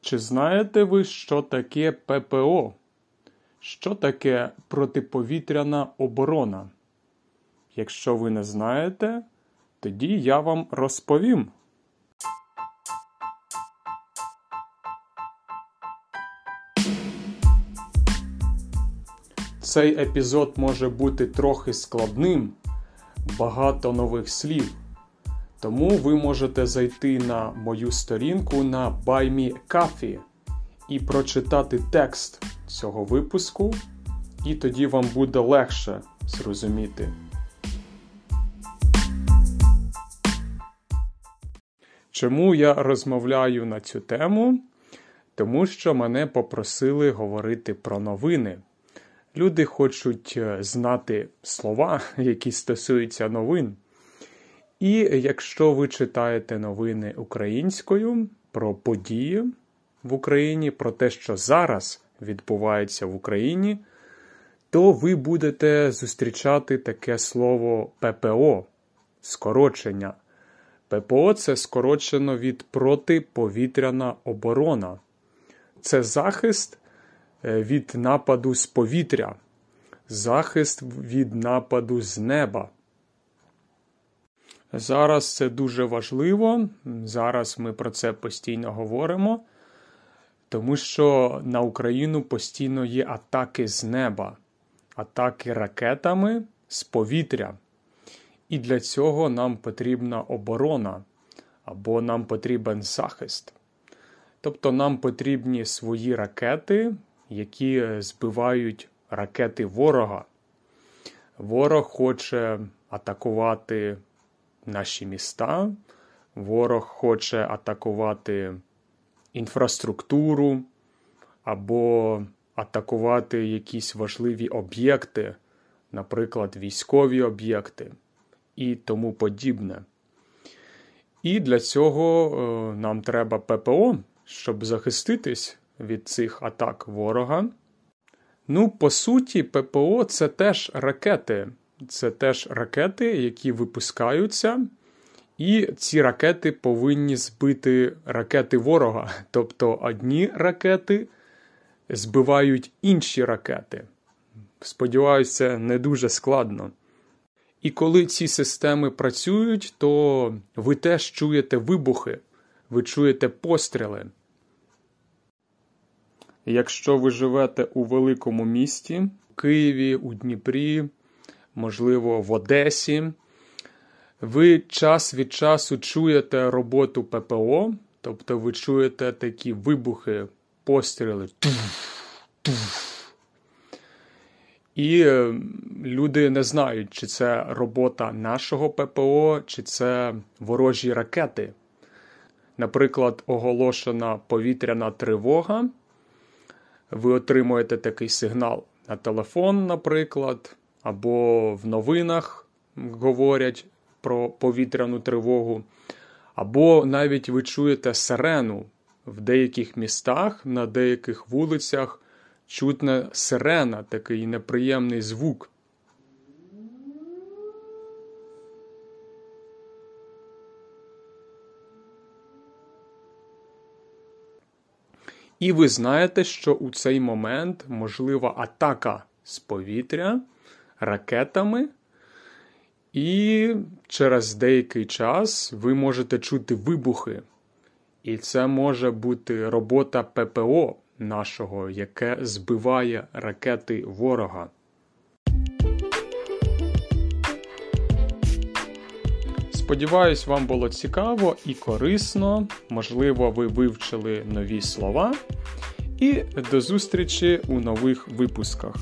Чи знаєте ви, що таке ППО? Що таке протиповітряна оборона? Якщо ви не знаєте, тоді я вам розповім. Цей епізод може бути трохи складним, багато нових слів. Тому ви можете зайти на мою сторінку на BuyMeCoffee і прочитати текст цього випуску, і тоді вам буде легше зрозуміти. Чому я розмовляю на цю тему? Тому що мене попросили говорити про новини. Люди хочуть е, знати слова, які стосуються новин. І якщо ви читаєте новини українською про події в Україні, про те, що зараз відбувається в Україні, то ви будете зустрічати таке слово ППО скорочення. ППО це скорочено від протиповітряна оборона. Це захист е, від нападу з повітря, захист від нападу з неба. Зараз це дуже важливо. Зараз ми про це постійно говоримо, тому що на Україну постійно є атаки з неба, атаки ракетами з повітря. І для цього нам потрібна оборона або нам потрібен захист. Тобто нам потрібні свої ракети, які збивають ракети ворога. Ворог хоче атакувати наші міста, ворог хоче атакувати інфраструктуру або атакувати якісь важливі об'єкти, наприклад, військові об'єкти і тому подібне. І для цього е, нам треба ППО, щоб захиститись від цих атак ворога. Ну, по суті, ППО це теж ракети. Це теж ракети, які випускаються, і ці ракети повинні збити ракети ворога. Тобто одні ракети збивають інші ракети. Сподіваюся, не дуже складно. І коли ці системи працюють, то ви теж чуєте вибухи, ви чуєте постріли. Якщо ви живете у великому місті, в Києві, у Дніпрі, можливо, в Одесі, ви час від часу чуєте роботу ППО, тобто ви чуєте такі вибухи, постріли. І е, люди не знають, чи це робота нашого ППО, чи це ворожі ракети. Наприклад, оголошена повітряна тривога. Ви отримуєте такий сигнал на телефон, наприклад, або в новинах говорять про повітряну тривогу, або навіть ви чуєте сирену в деяких містах, на деяких вулицях чутна сирена, такий неприємний звук. І ви знаєте, що у цей момент можлива атака з повітря ракетами, і через деякий час ви можете чути вибухи. І це може бути робота ППО нашого, яке збиває ракети ворога. Сподіваюсь, вам було цікаво і корисно. Можливо, ви вивчили нові слова. І до зустрічі у нових випусках.